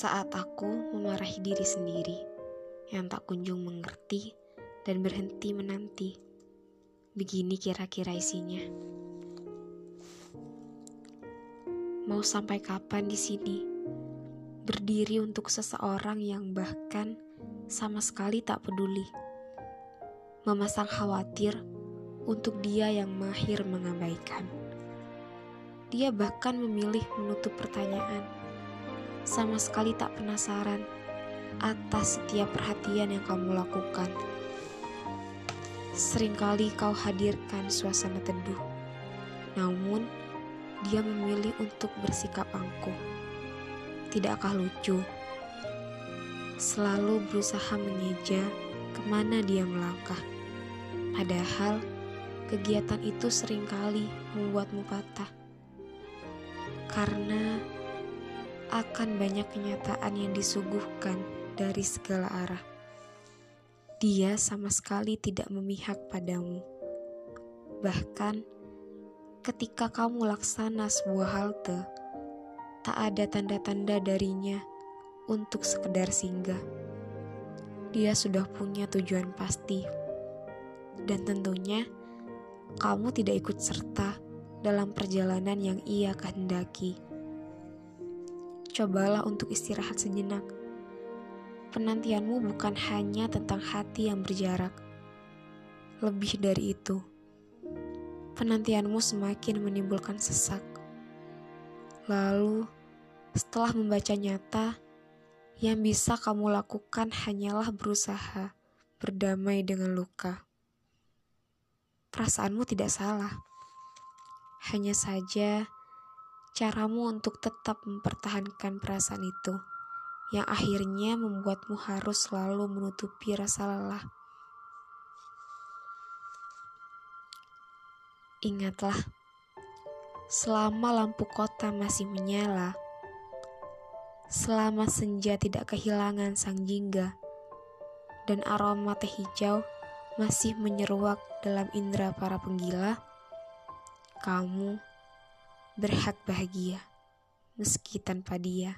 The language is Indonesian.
Saat aku memarahi diri sendiri yang tak kunjung mengerti dan berhenti menanti. Begini kira-kira isinya. Mau sampai kapan di sini? Berdiri untuk seseorang yang bahkan sama sekali tak peduli. Memasang khawatir untuk dia yang mahir mengabaikan. Dia bahkan memilih menutup pertanyaan sama sekali tak penasaran atas setiap perhatian yang kamu lakukan. Seringkali kau hadirkan suasana teduh, namun dia memilih untuk bersikap angkuh. Tidakkah lucu? Selalu berusaha mengeja ke mana dia melangkah. Padahal kegiatan itu sering kali membuatmu patah. Karena akan banyak kenyataan yang disuguhkan dari segala arah. Dia sama sekali tidak memihak padamu. Bahkan ketika kamu laksana sebuah halte, tak ada tanda-tanda darinya untuk sekedar singgah. Dia sudah punya tujuan pasti. Dan tentunya kamu tidak ikut serta dalam perjalanan yang ia kehendaki cobalah untuk istirahat sejenak. Penantianmu bukan hanya tentang hati yang berjarak. Lebih dari itu, penantianmu semakin menimbulkan sesak. Lalu, setelah membaca nyata, yang bisa kamu lakukan hanyalah berusaha berdamai dengan luka. Perasaanmu tidak salah, hanya saja caramu untuk tetap mempertahankan perasaan itu, yang akhirnya membuatmu harus selalu menutupi rasa lelah. Ingatlah, selama lampu kota masih menyala, selama senja tidak kehilangan sang jingga, dan aroma teh hijau masih menyeruak dalam indera para penggila, kamu berhak bahagia meski tanpa dia.